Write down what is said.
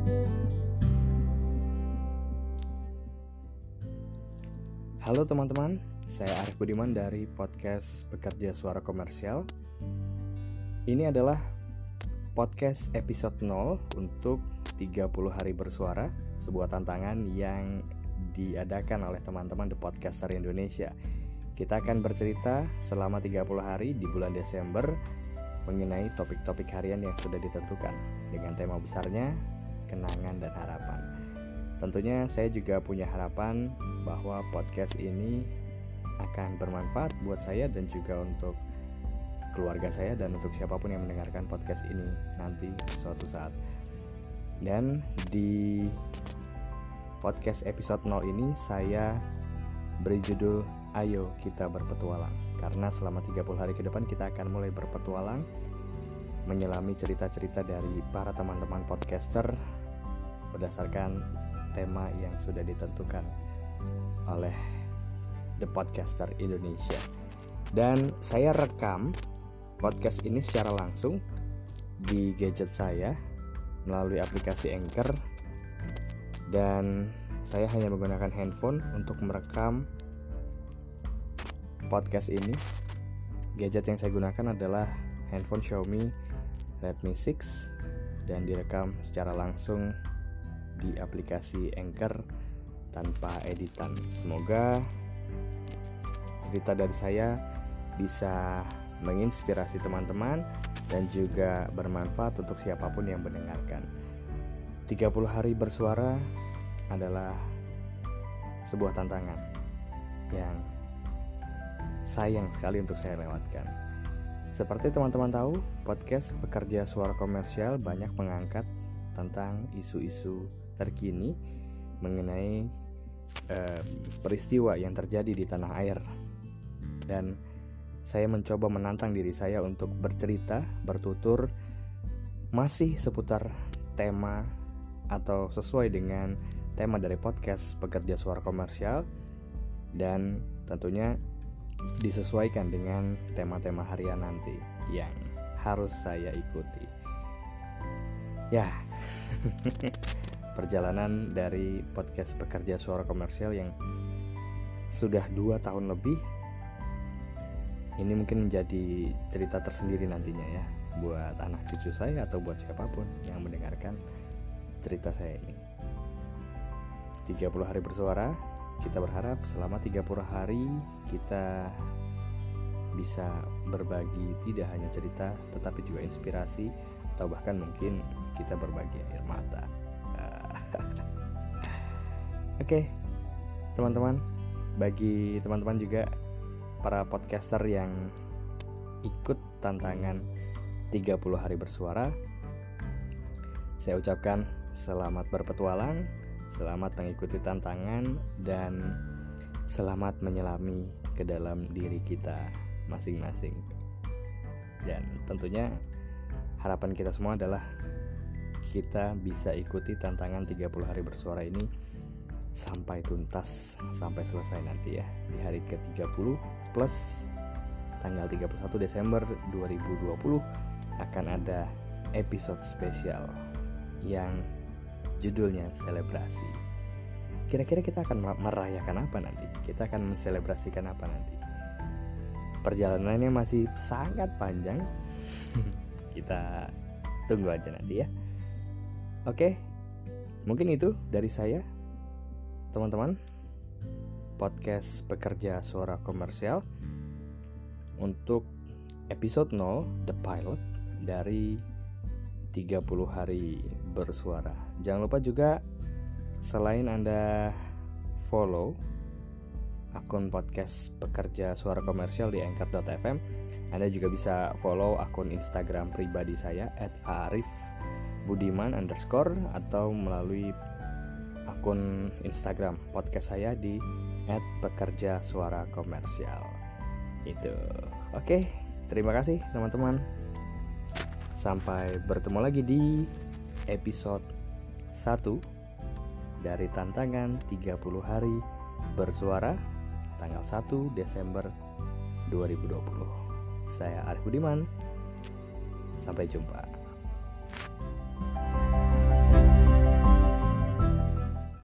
Halo teman-teman, saya Arif Budiman dari podcast Bekerja Suara Komersial. Ini adalah podcast episode 0 untuk 30 hari bersuara, sebuah tantangan yang diadakan oleh teman-teman The Podcaster Indonesia. Kita akan bercerita selama 30 hari di bulan Desember mengenai topik-topik harian yang sudah ditentukan dengan tema besarnya kenangan dan harapan. Tentunya saya juga punya harapan bahwa podcast ini akan bermanfaat buat saya dan juga untuk keluarga saya dan untuk siapa pun yang mendengarkan podcast ini nanti suatu saat. Dan di podcast episode 0 ini saya beri judul Ayo kita berpetualang karena selama 30 hari ke depan kita akan mulai berpetualang menyelami cerita-cerita dari para teman-teman podcaster berdasarkan tema yang sudah ditentukan oleh The Podcaster Indonesia. Dan saya rekam podcast ini secara langsung di gadget saya melalui aplikasi Anchor dan saya hanya menggunakan handphone untuk merekam podcast ini. Gadget yang saya gunakan adalah handphone Xiaomi Redmi 6 dan direkam secara langsung di aplikasi Anchor tanpa editan. Semoga cerita dari saya bisa menginspirasi teman-teman dan juga bermanfaat untuk siapa pun yang mendengarkan. 30 hari bersuara adalah sebuah tantangan yang sayang sekali untuk saya lewatkan. Seperti teman-teman tahu, podcast Pekerja Suara Komersial banyak mengangkat tentang isu-isu terkini mengenai eh, peristiwa yang terjadi di tanah air dan saya mencoba menantang diri saya untuk bercerita, bertutur masih seputar tema atau sesuai dengan tema dari podcast Pekerja Suara Komersial dan tentunya disesuaikan dengan tema-tema harian nanti yang harus saya ikuti. Ya, perjalanan dari podcast pekerja suara komersial yang sudah dua tahun lebih ini mungkin menjadi cerita tersendiri nantinya ya buat anak cucu saya atau buat siapa pun yang mendengarkan cerita saya ini. 30 hari bersuara kita berharap selama 30 hari kita bisa berbagi tidak hanya cerita tetapi juga inspirasi atau bahkan mungkin kita berbagi air mata Oke, teman-teman, bagi teman-teman juga para podcaster yang ikut tantangan 30 hari bersuara, saya ucapkan selamat berpetualang, selamat mengikuti tantangan dan selamat menyelami ke dalam diri kita masing-masing. Dan tentunya harapan kita semua adalah kita bisa ikuti tantangan 30 hari bersuara ini sampai tuntas sampai selesai nanti ya di hari ke-30 plus tanggal 31 Desember 2020 akan ada episode spesial yang judulnya selebrasi. Kira-kira kita akan merayakan apa nanti? Kita akan menselebrasikan apa nanti? Perjalanannya masih sangat panjang. kita tunggu aja nanti ya. Oke, mungkin itu dari saya, teman-teman. Podcast pekerja suara komersial untuk episode 0 The Pilot dari 30 hari bersuara. Jangan lupa juga selain Anda follow akun podcast pekerja suara komersial di anchor.fm, Anda juga bisa follow akun Instagram pribadi saya @arif Budiman underscore atau melalui akun Instagram podcast saya di @pekerja suara komersial. Itu. Oke, terima kasih teman-teman. Sampai bertemu lagi di episode 1 dari tantangan 30 hari bersuara tanggal 1 Desember 2020. Saya Arif Budiman. Sampai jumpa.